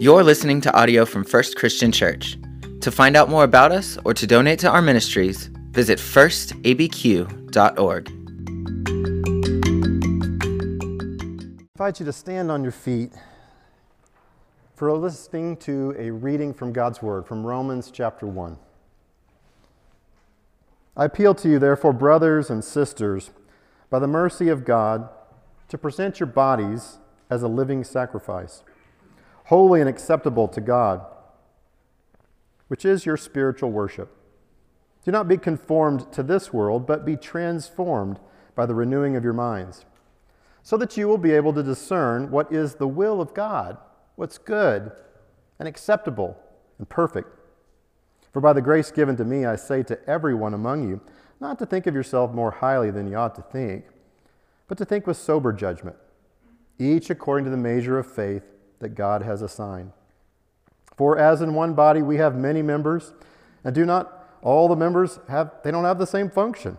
You're listening to audio from First Christian Church. To find out more about us or to donate to our ministries, visit firstabq.org. I invite you to stand on your feet for listening to a reading from God's Word from Romans chapter 1. I appeal to you, therefore, brothers and sisters, by the mercy of God, to present your bodies as a living sacrifice, holy and acceptable to God, which is your spiritual worship. Do not be conformed to this world, but be transformed by the renewing of your minds, so that you will be able to discern what is the will of God, what's good and acceptable and perfect. For by the grace given to me, I say to everyone among you, not to think of yourself more highly than you ought to think, but to think with sober judgment, each according to the measure of faith that God has assigned. For as in one body we have many members, and do not all the members have they don't have the same function.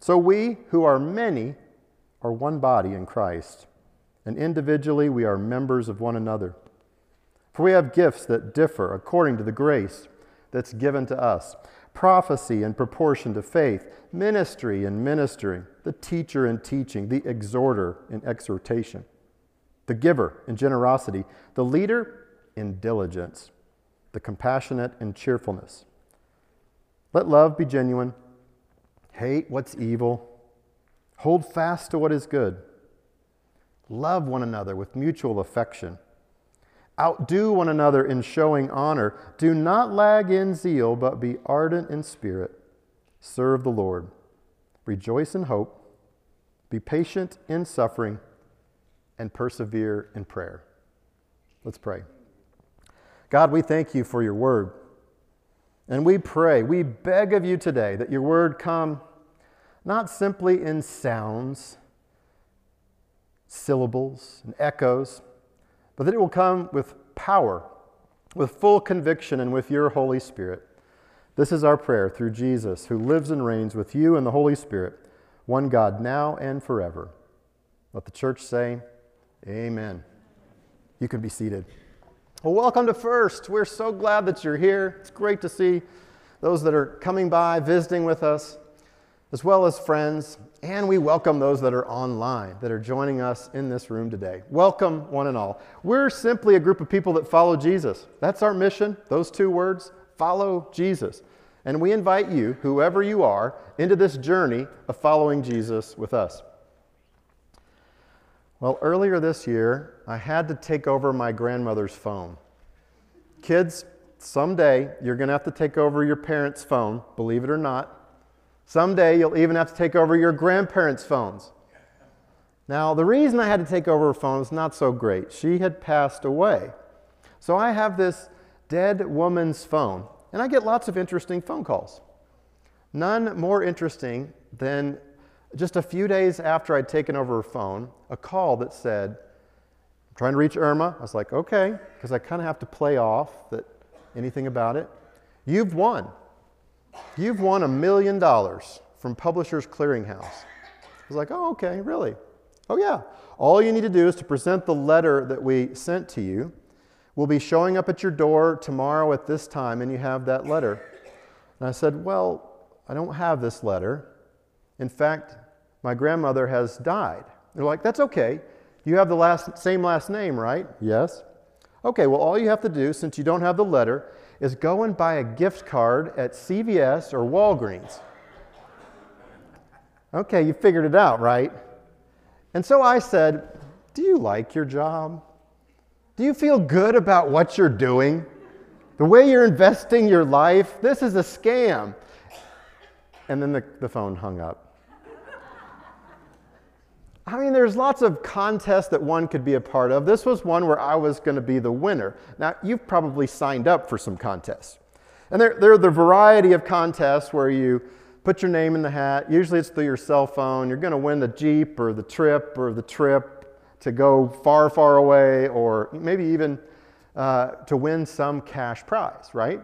So we who are many are one body in Christ, and individually we are members of one another. For we have gifts that differ according to the grace that's given to us prophecy in proportion to faith, ministry in ministering, the teacher in teaching, the exhorter in exhortation, the giver in generosity, the leader in diligence, the compassionate in cheerfulness. Let love be genuine, hate what's evil, hold fast to what is good, love one another with mutual affection. Outdo one another in showing honor. Do not lag in zeal, but be ardent in spirit. Serve the Lord. Rejoice in hope. Be patient in suffering. And persevere in prayer. Let's pray. God, we thank you for your word. And we pray, we beg of you today that your word come not simply in sounds, syllables, and echoes but that it will come with power, with full conviction, and with your Holy Spirit. This is our prayer through Jesus, who lives and reigns with you and the Holy Spirit, one God, now and forever. Let the church say, Amen. You can be seated. Well, welcome to First. We're so glad that you're here. It's great to see those that are coming by, visiting with us, as well as friends. And we welcome those that are online, that are joining us in this room today. Welcome, one and all. We're simply a group of people that follow Jesus. That's our mission, those two words follow Jesus. And we invite you, whoever you are, into this journey of following Jesus with us. Well, earlier this year, I had to take over my grandmother's phone. Kids, someday you're going to have to take over your parents' phone, believe it or not. Someday you'll even have to take over your grandparents' phones. Now, the reason I had to take over her phone was not so great. She had passed away. So I have this dead woman's phone, and I get lots of interesting phone calls. None more interesting than just a few days after I'd taken over her phone, a call that said, I'm trying to reach Irma. I was like, okay, because I kind of have to play off that anything about it. You've won. You've won a million dollars from Publishers Clearinghouse. I was like, oh, okay, really? Oh, yeah. All you need to do is to present the letter that we sent to you. We'll be showing up at your door tomorrow at this time, and you have that letter. And I said, well, I don't have this letter. In fact, my grandmother has died. They're like, that's okay. You have the last, same last name, right? Yes. Okay, well, all you have to do, since you don't have the letter, is go and buy a gift card at CVS or Walgreens. Okay, you figured it out, right? And so I said, Do you like your job? Do you feel good about what you're doing? The way you're investing your life? This is a scam. And then the, the phone hung up. I mean, there's lots of contests that one could be a part of. This was one where I was going to be the winner. Now, you've probably signed up for some contests. And there, there are the variety of contests where you put your name in the hat. Usually it's through your cell phone. You're going to win the Jeep or the trip or the trip to go far, far away or maybe even uh, to win some cash prize, right?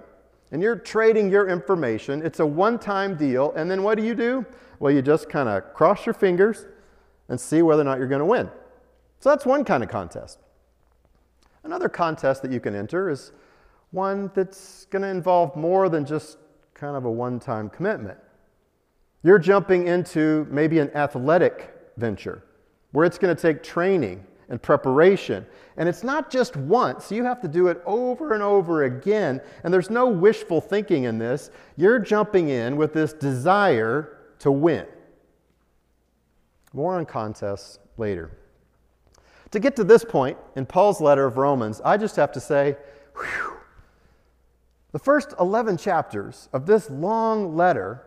And you're trading your information. It's a one time deal. And then what do you do? Well, you just kind of cross your fingers and see whether or not you're going to win. So that's one kind of contest. Another contest that you can enter is one that's going to involve more than just kind of a one time commitment. You're jumping into maybe an athletic venture where it's going to take training and preparation. And it's not just once, you have to do it over and over again. And there's no wishful thinking in this. You're jumping in with this desire to win. More on contests later. To get to this point in Paul's letter of Romans, I just have to say, whew, the first 11 chapters of this long letter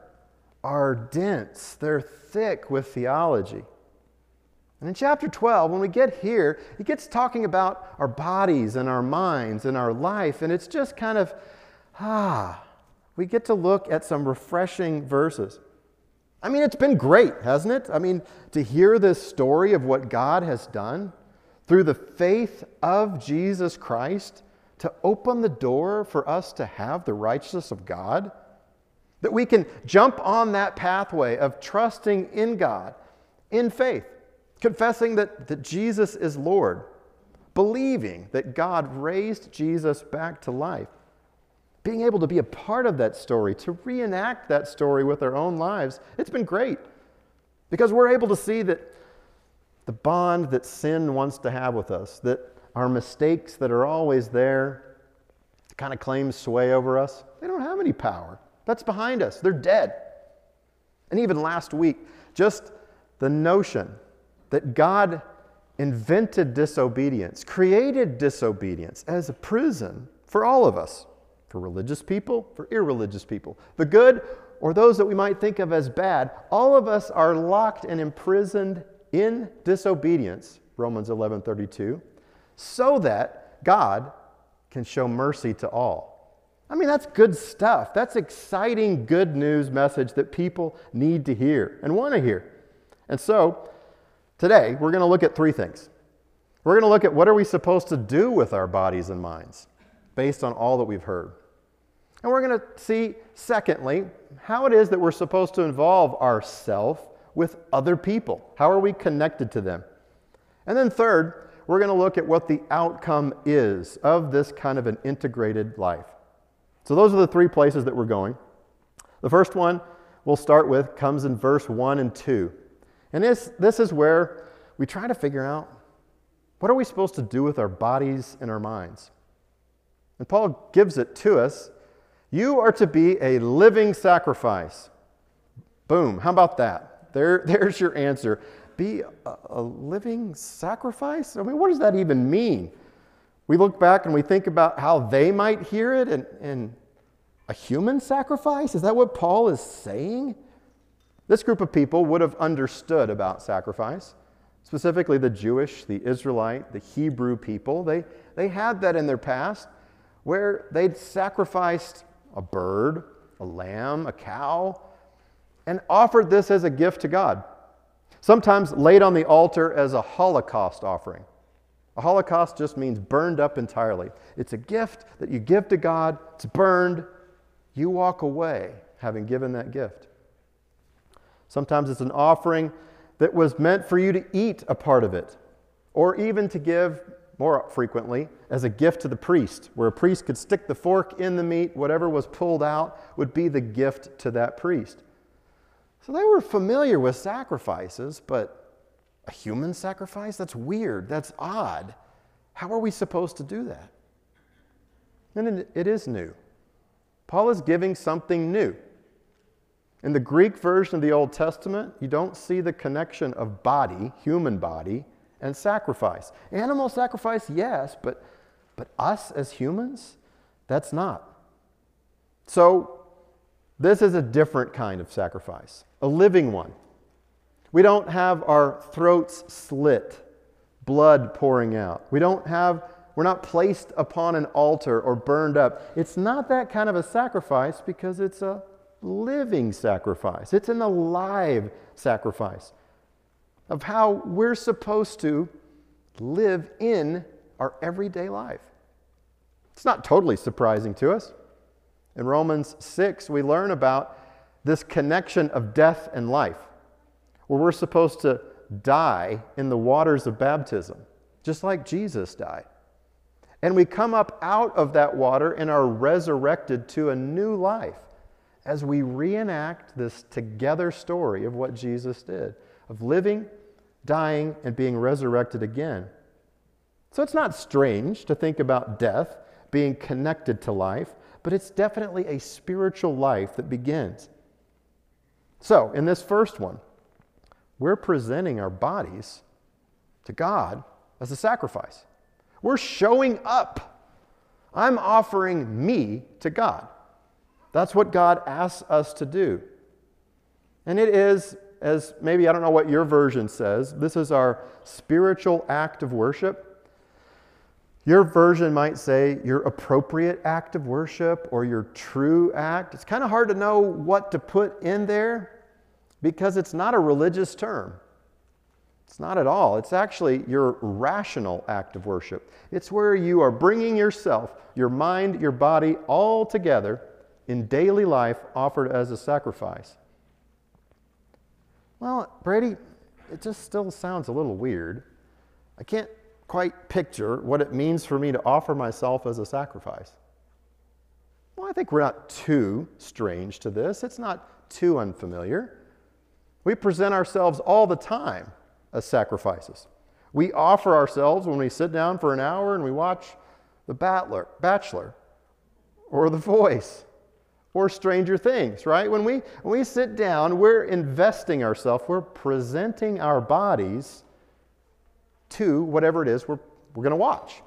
are dense, they're thick with theology. And in chapter 12, when we get here, he gets talking about our bodies and our minds and our life, and it's just kind of, ah, we get to look at some refreshing verses. I mean, it's been great, hasn't it? I mean, to hear this story of what God has done through the faith of Jesus Christ to open the door for us to have the righteousness of God. That we can jump on that pathway of trusting in God in faith, confessing that, that Jesus is Lord, believing that God raised Jesus back to life, being able to be a part of that story, to reenact that story with our own lives. It's been great because we're able to see that the bond that sin wants to have with us, that our mistakes that are always there, kind of claim sway over us, they don't have any power. That's behind us. They're dead. And even last week, just the notion that God invented disobedience, created disobedience as a prison for all of us, for religious people, for irreligious people, the good or those that we might think of as bad, all of us are locked and imprisoned in disobedience, Romans 11:32, so that God can show mercy to all. I mean, that's good stuff. That's exciting, good news message that people need to hear and want to hear. And so, today, we're going to look at three things. We're going to look at what are we supposed to do with our bodies and minds based on all that we've heard. And we're going to see, secondly, how it is that we're supposed to involve ourself with other people. How are we connected to them? And then, third, we're going to look at what the outcome is of this kind of an integrated life. So, those are the three places that we're going. The first one we'll start with comes in verse 1 and 2. And this, this is where we try to figure out what are we supposed to do with our bodies and our minds? And Paul gives it to us. You are to be a living sacrifice. Boom. How about that? There, there's your answer be a, a living sacrifice? I mean, what does that even mean? We look back and we think about how they might hear it and, and a human sacrifice? Is that what Paul is saying? This group of people would have understood about sacrifice, specifically the Jewish, the Israelite, the Hebrew people. They, they had that in their past where they'd sacrificed a bird, a lamb, a cow, and offered this as a gift to God sometimes laid on the altar as a Holocaust offering. A Holocaust just means burned up entirely. It's a gift that you give to God, it's burned, you walk away having given that gift. Sometimes it's an offering that was meant for you to eat a part of it, or even to give, more frequently, as a gift to the priest, where a priest could stick the fork in the meat, whatever was pulled out would be the gift to that priest. So they were familiar with sacrifices, but a human sacrifice? That's weird. That's odd. How are we supposed to do that? And it is new. Paul is giving something new. In the Greek version of the Old Testament, you don't see the connection of body, human body, and sacrifice. Animal sacrifice, yes, but, but us as humans, that's not. So this is a different kind of sacrifice, a living one. We don't have our throats slit, blood pouring out. We don't have, we're not placed upon an altar or burned up. It's not that kind of a sacrifice because it's a living sacrifice, it's an alive sacrifice of how we're supposed to live in our everyday life. It's not totally surprising to us. In Romans 6, we learn about this connection of death and life, where we're supposed to die in the waters of baptism, just like Jesus died. And we come up out of that water and are resurrected to a new life as we reenact this together story of what Jesus did of living, dying, and being resurrected again. So it's not strange to think about death being connected to life, but it's definitely a spiritual life that begins. So, in this first one, we're presenting our bodies to God as a sacrifice. We're showing up. I'm offering me to God. That's what God asks us to do. And it is, as maybe I don't know what your version says, this is our spiritual act of worship. Your version might say your appropriate act of worship or your true act. It's kind of hard to know what to put in there because it's not a religious term. It's not at all. It's actually your rational act of worship. It's where you are bringing yourself, your mind, your body all together in daily life offered as a sacrifice. Well, Brady, it just still sounds a little weird. I can't quite picture what it means for me to offer myself as a sacrifice. Well, I think we're not too strange to this. It's not too unfamiliar. We present ourselves all the time as sacrifices. We offer ourselves when we sit down for an hour and we watch The Bachelor, Bachelor or The Voice or Stranger Things, right? When we, when we sit down, we're investing ourselves, we're presenting our bodies to whatever it is we're, we're going to watch.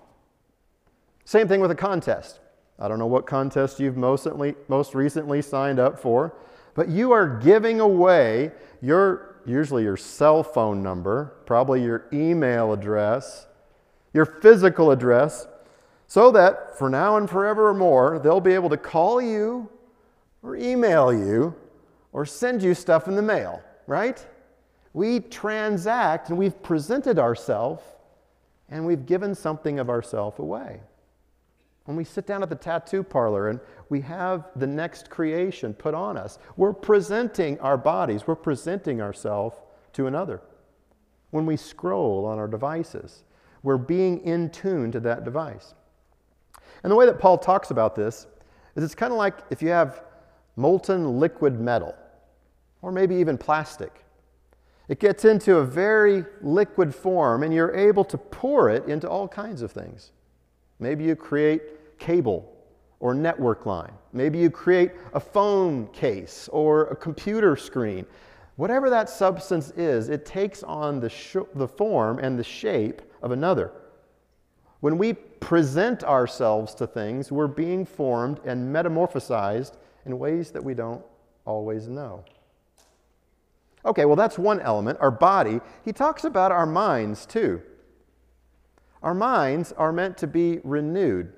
Same thing with a contest. I don't know what contest you've mostly, most recently signed up for, but you are giving away your, usually your cell phone number, probably your email address, your physical address, so that for now and forevermore, they'll be able to call you or email you or send you stuff in the mail, right? We transact and we've presented ourselves and we've given something of ourselves away. When we sit down at the tattoo parlor and we have the next creation put on us, we're presenting our bodies, we're presenting ourselves to another. When we scroll on our devices, we're being in tune to that device. And the way that Paul talks about this is it's kind of like if you have molten liquid metal, or maybe even plastic. It gets into a very liquid form, and you're able to pour it into all kinds of things. Maybe you create cable or network line. Maybe you create a phone case or a computer screen. Whatever that substance is, it takes on the, sh- the form and the shape of another. When we present ourselves to things, we're being formed and metamorphosized in ways that we don't always know. Okay, well, that's one element, our body. He talks about our minds too. Our minds are meant to be renewed.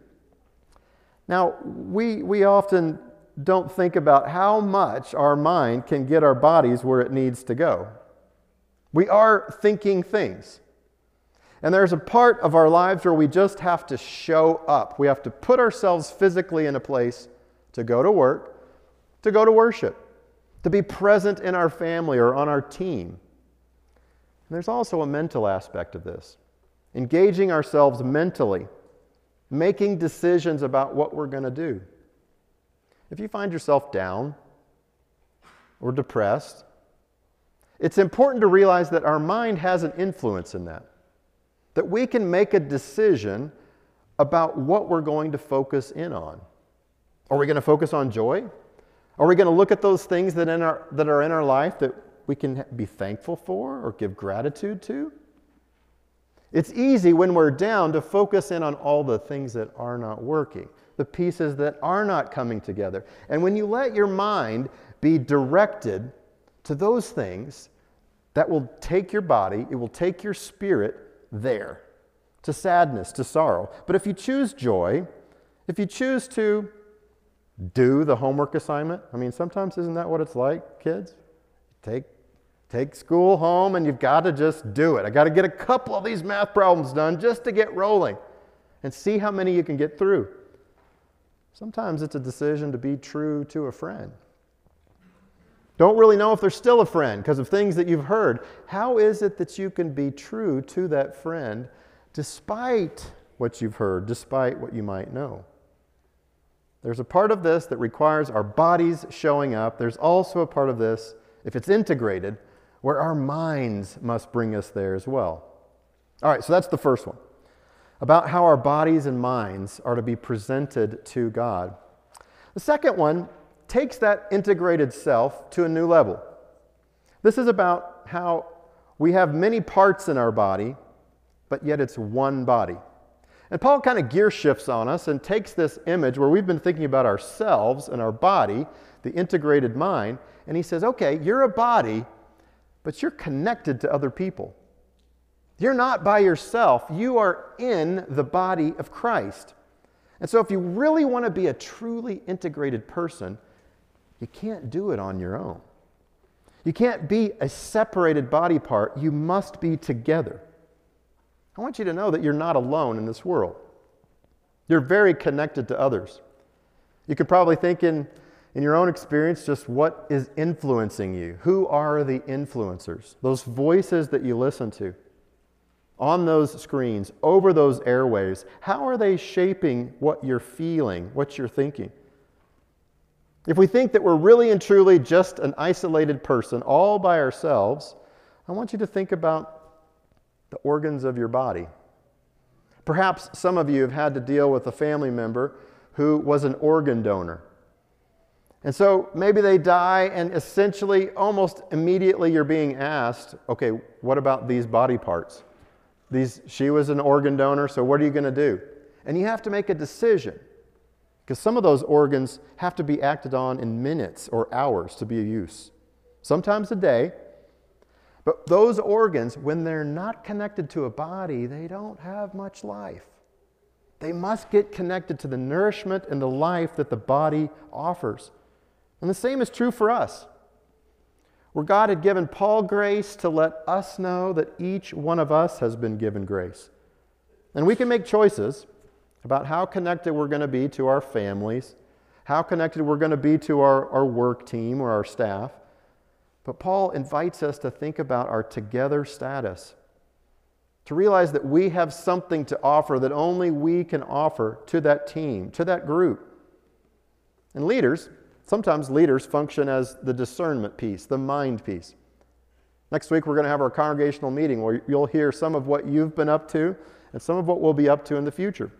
Now, we, we often don't think about how much our mind can get our bodies where it needs to go. We are thinking things. And there's a part of our lives where we just have to show up. We have to put ourselves physically in a place to go to work, to go to worship, to be present in our family or on our team. And there's also a mental aspect of this engaging ourselves mentally, making decisions about what we're going to do. If you find yourself down or depressed, it's important to realize that our mind has an influence in that. That we can make a decision about what we're going to focus in on. Are we going to focus on joy? Are we going to look at those things that, in our, that are in our life that we can be thankful for or give gratitude to? It's easy when we're down to focus in on all the things that are not working, the pieces that are not coming together. And when you let your mind be directed to those things, that will take your body, it will take your spirit there to sadness, to sorrow. But if you choose joy, if you choose to do the homework assignment. I mean, sometimes isn't that what it's like, kids? Take, take school home and you've got to just do it. I got to get a couple of these math problems done just to get rolling and see how many you can get through. Sometimes it's a decision to be true to a friend. Don't really know if they're still a friend because of things that you've heard. How is it that you can be true to that friend despite what you've heard, despite what you might know. There's a part of this that requires our bodies showing up. There's also a part of this, if it's integrated, where our minds must bring us there as well. All right, so that's the first one about how our bodies and minds are to be presented to God. The second one takes that integrated self to a new level. This is about how we have many parts in our body, but yet it's one body. And Paul kind of gear shifts on us and takes this image where we've been thinking about ourselves and our body, the integrated mind, and he says, okay, you're a body, but you're connected to other people. You're not by yourself, you are in the body of Christ. And so, if you really want to be a truly integrated person, you can't do it on your own. You can't be a separated body part, you must be together. I want you to know that you're not alone in this world. You're very connected to others. You could probably think in, in your own experience just what is influencing you. Who are the influencers? Those voices that you listen to on those screens, over those airwaves. How are they shaping what you're feeling, what you're thinking? If we think that we're really and truly just an isolated person all by ourselves, I want you to think about the organs of your body. Perhaps some of you have had to deal with a family member who was an organ donor. And so maybe they die, and essentially, almost immediately, you're being asked, okay, what about these body parts? These, she was an organ donor, so what are you going to do? And you have to make a decision because some of those organs have to be acted on in minutes or hours to be of use, sometimes a day, but those organs, when they're not connected to a body, they don't have much life. They must get connected to the nourishment and the life that the body offers. And the same is true for us. Where God had given Paul grace to let us know that each one of us has been given grace. And we can make choices about how connected we're going to be to our families, how connected we're going to be to our, our work team or our staff. But Paul invites us to think about our together status, to realize that we have something to offer that only we can offer to that team, to that group. And leaders, sometimes leaders function as the discernment piece, the mind piece. Next week, we're going to have our congregational meeting where you'll hear some of what you've been up to and some of what we'll be up to in the future.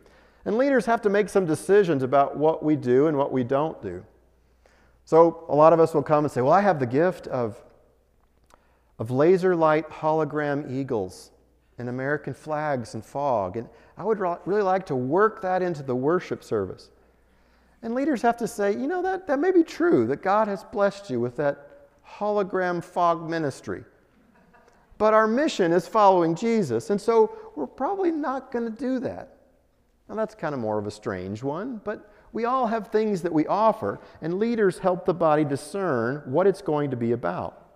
And leaders have to make some decisions about what we do and what we don't do. So a lot of us will come and say, Well, I have the gift of, of laser light hologram eagles and American flags and fog. And I would really like to work that into the worship service. And leaders have to say, you know, that, that may be true, that God has blessed you with that hologram fog ministry. But our mission is following Jesus, and so we're probably not going to do that. Now, that's kind of more of a strange one, but we all have things that we offer, and leaders help the body discern what it's going to be about.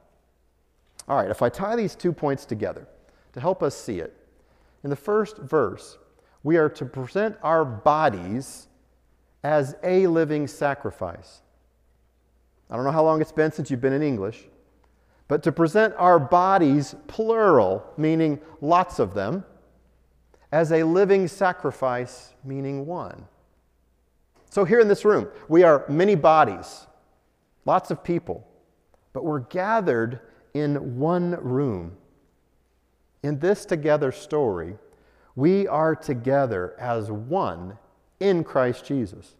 All right, if I tie these two points together to help us see it, in the first verse, we are to present our bodies as a living sacrifice. I don't know how long it's been since you've been in English, but to present our bodies, plural, meaning lots of them, as a living sacrifice, meaning one. So, here in this room, we are many bodies, lots of people, but we're gathered in one room. In this together story, we are together as one in Christ Jesus.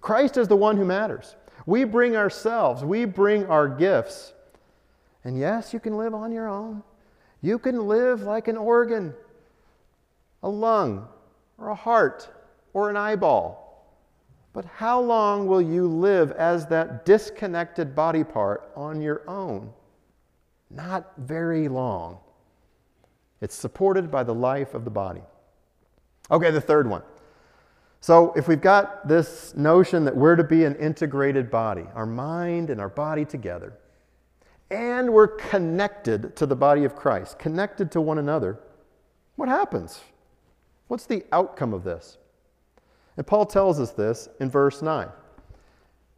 Christ is the one who matters. We bring ourselves, we bring our gifts. And yes, you can live on your own. You can live like an organ, a lung, or a heart, or an eyeball. But how long will you live as that disconnected body part on your own? Not very long. It's supported by the life of the body. Okay, the third one. So, if we've got this notion that we're to be an integrated body, our mind and our body together, and we're connected to the body of Christ, connected to one another, what happens? What's the outcome of this? And Paul tells us this in verse 9.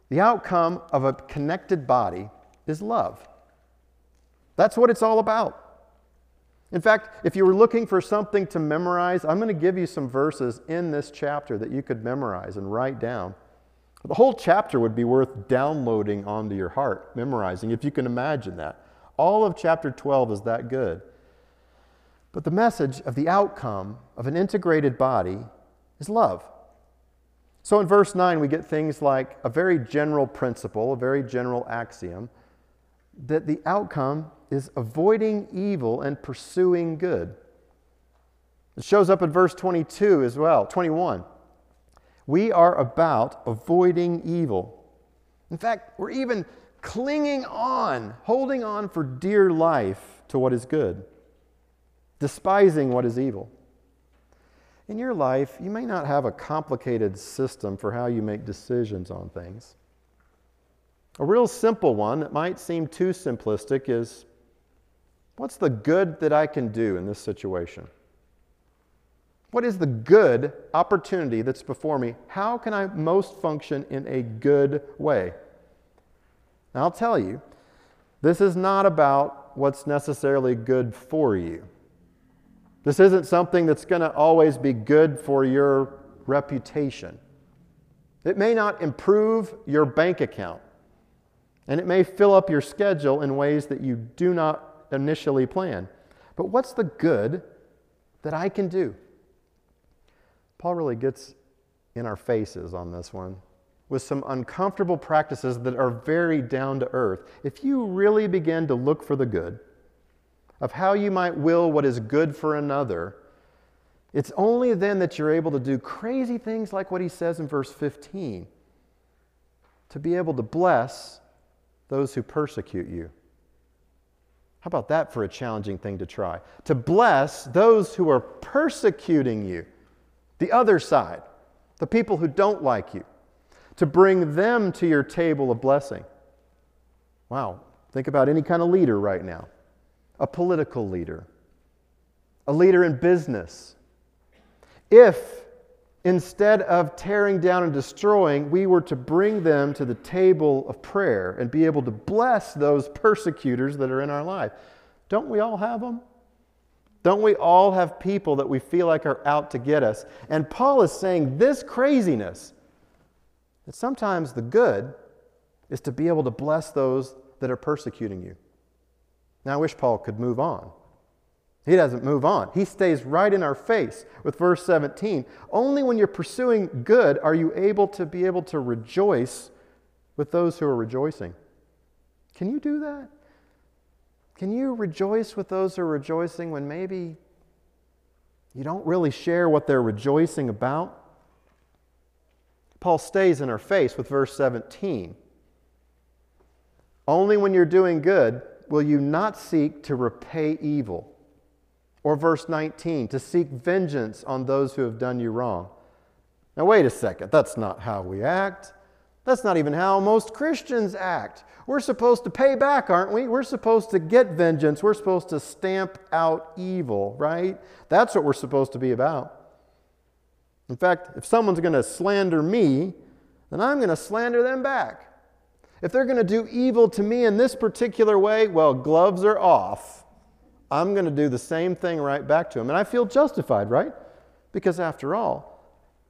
The outcome of a connected body is love. That's what it's all about. In fact, if you were looking for something to memorize, I'm going to give you some verses in this chapter that you could memorize and write down. The whole chapter would be worth downloading onto your heart, memorizing, if you can imagine that. All of chapter 12 is that good. But the message of the outcome of an integrated body is love. So in verse 9, we get things like a very general principle, a very general axiom, that the outcome is avoiding evil and pursuing good. It shows up in verse 22 as well, 21. We are about avoiding evil. In fact, we're even clinging on, holding on for dear life to what is good, despising what is evil. In your life, you may not have a complicated system for how you make decisions on things. A real simple one that might seem too simplistic is what's the good that I can do in this situation? What is the good opportunity that's before me? How can I most function in a good way? Now, I'll tell you, this is not about what's necessarily good for you. This isn't something that's going to always be good for your reputation. It may not improve your bank account, and it may fill up your schedule in ways that you do not initially plan. But what's the good that I can do? Paul really gets in our faces on this one with some uncomfortable practices that are very down to earth. If you really begin to look for the good, of how you might will what is good for another, it's only then that you're able to do crazy things like what he says in verse 15 to be able to bless those who persecute you. How about that for a challenging thing to try? To bless those who are persecuting you, the other side, the people who don't like you, to bring them to your table of blessing. Wow, think about any kind of leader right now a political leader, a leader in business. If instead of tearing down and destroying, we were to bring them to the table of prayer and be able to bless those persecutors that are in our life. Don't we all have them? Don't we all have people that we feel like are out to get us? And Paul is saying this craziness that sometimes the good is to be able to bless those that are persecuting you. Now, I wish Paul could move on. He doesn't move on. He stays right in our face with verse 17. Only when you're pursuing good are you able to be able to rejoice with those who are rejoicing. Can you do that? Can you rejoice with those who are rejoicing when maybe you don't really share what they're rejoicing about? Paul stays in our face with verse 17. Only when you're doing good will you not seek to repay evil? Or verse 19, to seek vengeance on those who have done you wrong. Now, wait a second, that's not how we act. That's not even how most Christians act. We're supposed to pay back, aren't we? We're supposed to get vengeance. We're supposed to stamp out evil, right? That's what we're supposed to be about. In fact, if someone's going to slander me, then I'm going to slander them back. If they're going to do evil to me in this particular way, well, gloves are off. I'm going to do the same thing right back to them. And I feel justified, right? Because after all,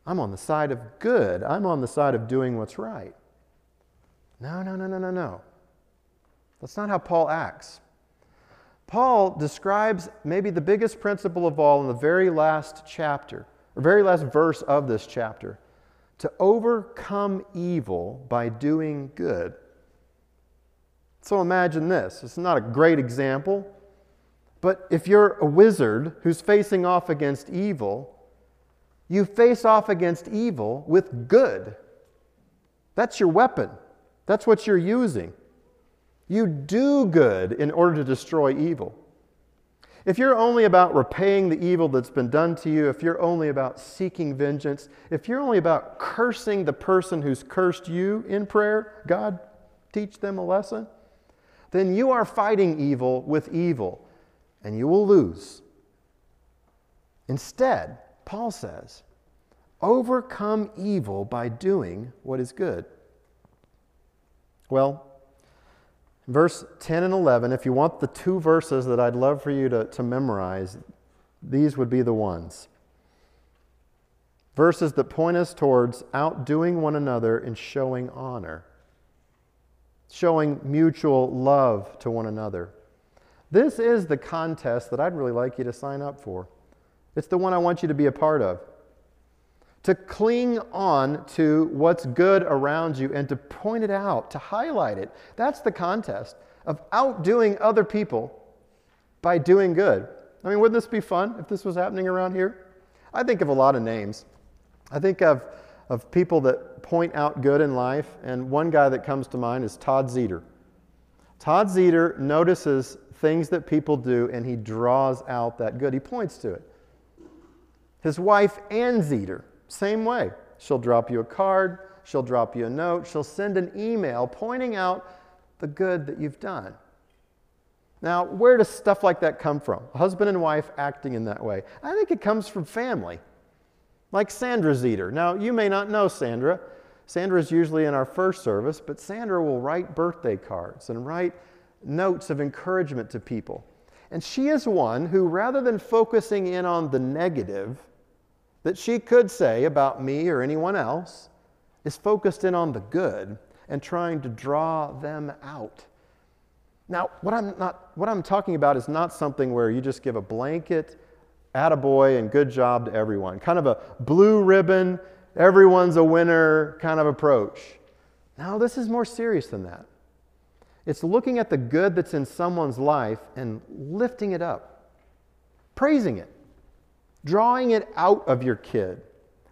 I'm on the side of good. I'm on the side of doing what's right. No, no, no, no, no, no. That's not how Paul acts. Paul describes maybe the biggest principle of all in the very last chapter, or very last verse of this chapter to overcome evil by doing good. So imagine this. It's not a great example, but if you're a wizard who's facing off against evil, you face off against evil with good. That's your weapon. That's what you're using. You do good in order to destroy evil. If you're only about repaying the evil that's been done to you, if you're only about seeking vengeance, if you're only about cursing the person who's cursed you in prayer, God, teach them a lesson, then you are fighting evil with evil and you will lose. Instead, Paul says, overcome evil by doing what is good. Well, Verse 10 and 11, if you want the two verses that I'd love for you to, to memorize, these would be the ones. Verses that point us towards outdoing one another in showing honor, showing mutual love to one another. This is the contest that I'd really like you to sign up for. It's the one I want you to be a part of. To cling on to what's good around you and to point it out, to highlight it. That's the contest of outdoing other people by doing good. I mean, wouldn't this be fun if this was happening around here? I think of a lot of names. I think of, of people that point out good in life, and one guy that comes to mind is Todd Zeter. Todd Zeter notices things that people do and he draws out that good. He points to it. His wife, Ann Zeter, same way. She'll drop you a card, she'll drop you a note, she'll send an email pointing out the good that you've done. Now, where does stuff like that come from? husband and wife acting in that way. I think it comes from family. Like Sandra Zeter. Now, you may not know Sandra. Sandra is usually in our first service, but Sandra will write birthday cards and write notes of encouragement to people. And she is one who, rather than focusing in on the negative that she could say about me or anyone else, is focused in on the good and trying to draw them out. Now, what I'm, not, what I'm talking about is not something where you just give a blanket, attaboy, and good job to everyone. Kind of a blue ribbon, everyone's a winner kind of approach. Now, this is more serious than that. It's looking at the good that's in someone's life and lifting it up, praising it, drawing it out of your kid,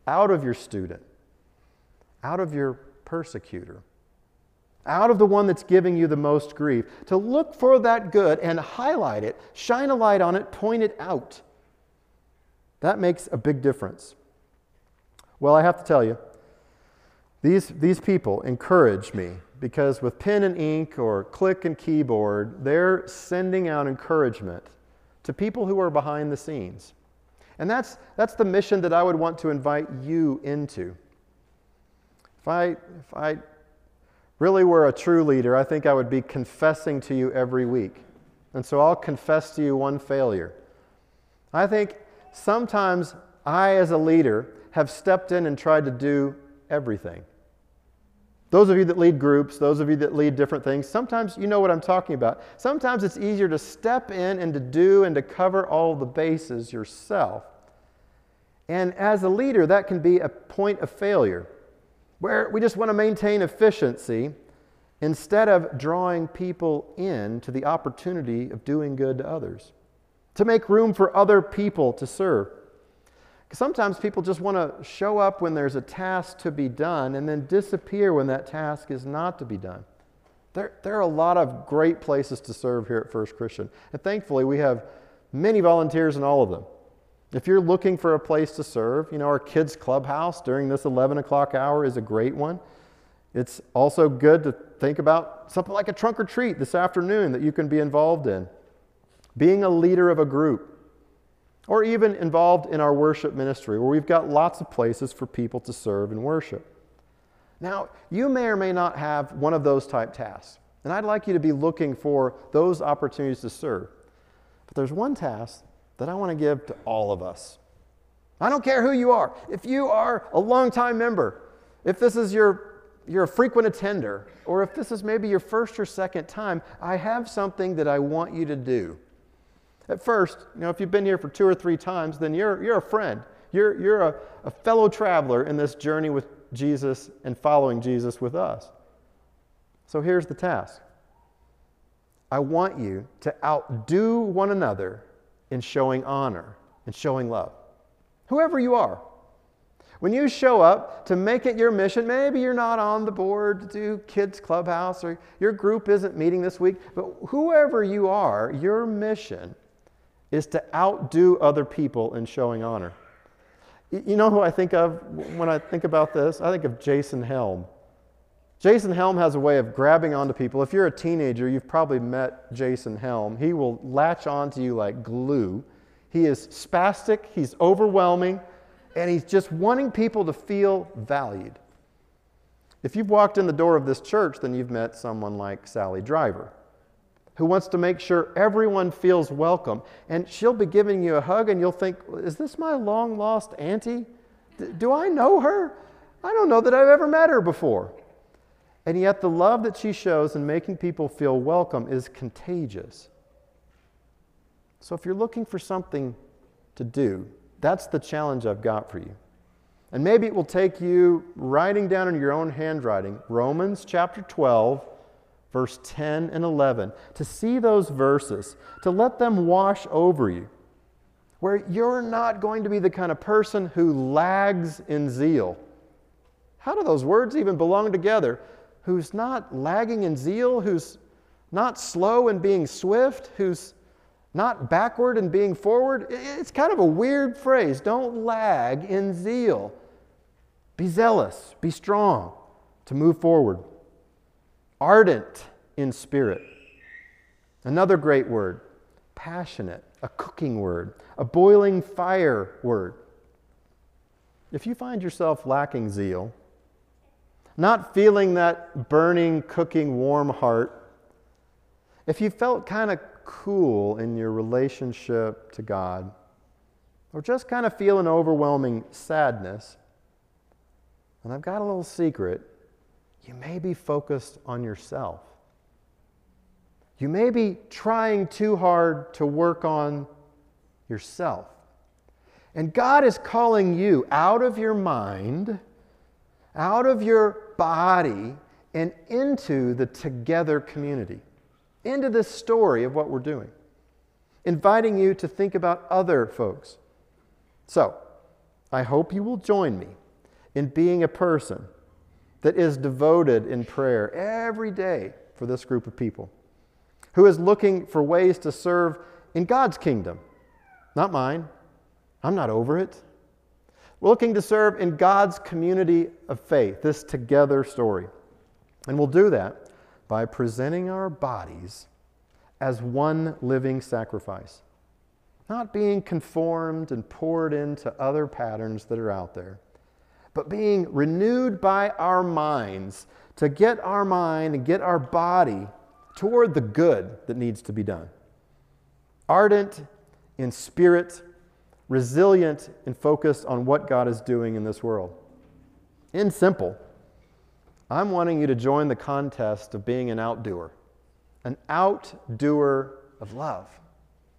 out of your student, out of your persecutor, out of the one that's giving you the most grief, to look for that good and highlight it, shine a light on it, point it out. That makes a big difference. Well, I have to tell you, these, these people encourage me because with pen and ink or click and keyboard, they're sending out encouragement to people who are behind the scenes. And that's, that's the mission that I would want to invite you into. If I, if I really were a true leader, I think I would be confessing to you every week. And so I'll confess to you one failure. I think sometimes I, as a leader, have stepped in and tried to do everything. Those of you that lead groups, those of you that lead different things, sometimes you know what I'm talking about. Sometimes it's easier to step in and to do and to cover all the bases yourself. And as a leader, that can be a point of failure where we just want to maintain efficiency instead of drawing people in to the opportunity of doing good to others, to make room for other people to serve. Sometimes people just want to show up when there's a task to be done and then disappear when that task is not to be done. There, there are a lot of great places to serve here at First Christian. And thankfully, we have many volunteers in all of them. If you're looking for a place to serve, you know, our kids' clubhouse during this 11 o'clock hour is a great one. It's also good to think about something like a trunk or treat this afternoon that you can be involved in. Being a leader of a group or even involved in our worship ministry, where we've got lots of places for people to serve and worship. Now, you may or may not have one of those type tasks, and I'd like you to be looking for those opportunities to serve. But there's one task that I want to give to all of us. I don't care who you are. If you are a longtime member, if this is your you're a frequent attender, or if this is maybe your first or second time, I have something that I want you to do. At first, you know, if you've been here for two or three times, then you're, you're a friend. You're, you're a, a fellow traveler in this journey with Jesus and following Jesus with us. So here's the task I want you to outdo one another in showing honor and showing love. Whoever you are. When you show up to make it your mission, maybe you're not on the board to do kids' clubhouse or your group isn't meeting this week, but whoever you are, your mission is to outdo other people in showing honor. You know who I think of when I think about this? I think of Jason Helm. Jason Helm has a way of grabbing onto people. If you're a teenager, you've probably met Jason Helm. He will latch onto you like glue. He is spastic, he's overwhelming, and he's just wanting people to feel valued. If you've walked in the door of this church, then you've met someone like Sally Driver. Who wants to make sure everyone feels welcome. And she'll be giving you a hug, and you'll think, Is this my long lost auntie? D- do I know her? I don't know that I've ever met her before. And yet, the love that she shows in making people feel welcome is contagious. So, if you're looking for something to do, that's the challenge I've got for you. And maybe it will take you writing down in your own handwriting Romans chapter 12, verse 10 and 11, to see those verses, to let them wash over you, where you're not going to be the kind of person who lags in zeal. How do those words even belong together? Who's not lagging in zeal, who's not slow in being swift, who's not backward and being forward. It's kind of a weird phrase. Don't lag in zeal. Be zealous, be strong to move forward. Ardent in spirit. Another great word, passionate, a cooking word, a boiling fire word. If you find yourself lacking zeal, not feeling that burning, cooking, warm heart, if you felt kind of cool in your relationship to God, or just kind of feel an overwhelming sadness, and I've got a little secret, you may be focused on yourself. You may be trying too hard to work on yourself. And God is calling you out of your mind, out of your body, and into the together community into the story of what we're doing, inviting you to think about other folks. So, I hope you will join me in being a person that is devoted in prayer every day for this group of people, who is looking for ways to serve in God's kingdom, not mine. I'm not over it. We're looking to serve in God's community of faith, this together story. And we'll do that by presenting our bodies as one living sacrifice, not being conformed and poured into other patterns that are out there, but being renewed by our minds to get our mind and get our body toward the good that needs to be done. Ardent in spirit, resilient and focused on what God is doing in this world. In simple, I'm wanting you to join the contest of being an outdoer, an outdoer of love.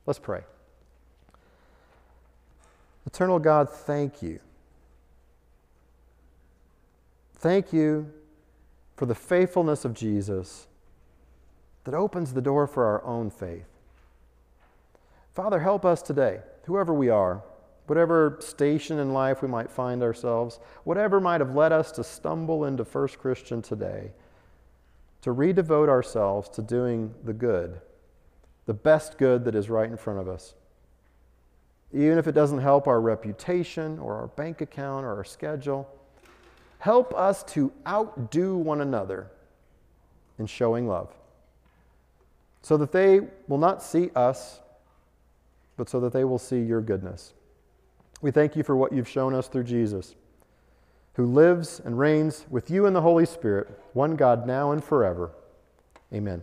Let's pray. Eternal God, thank you. Thank you for the faithfulness of Jesus that opens the door for our own faith. Father, help us today, whoever we are, whatever station in life we might find ourselves, whatever might have led us to stumble into First Christian today, to redevote ourselves to doing the good, the best good that is right in front of us. Even if it doesn't help our reputation or our bank account or our schedule, help us to outdo one another in showing love so that they will not see us, but so that they will see your goodness. We thank you for what you've shown us through Jesus, who lives and reigns with you in the Holy Spirit, one God now and forever. Amen.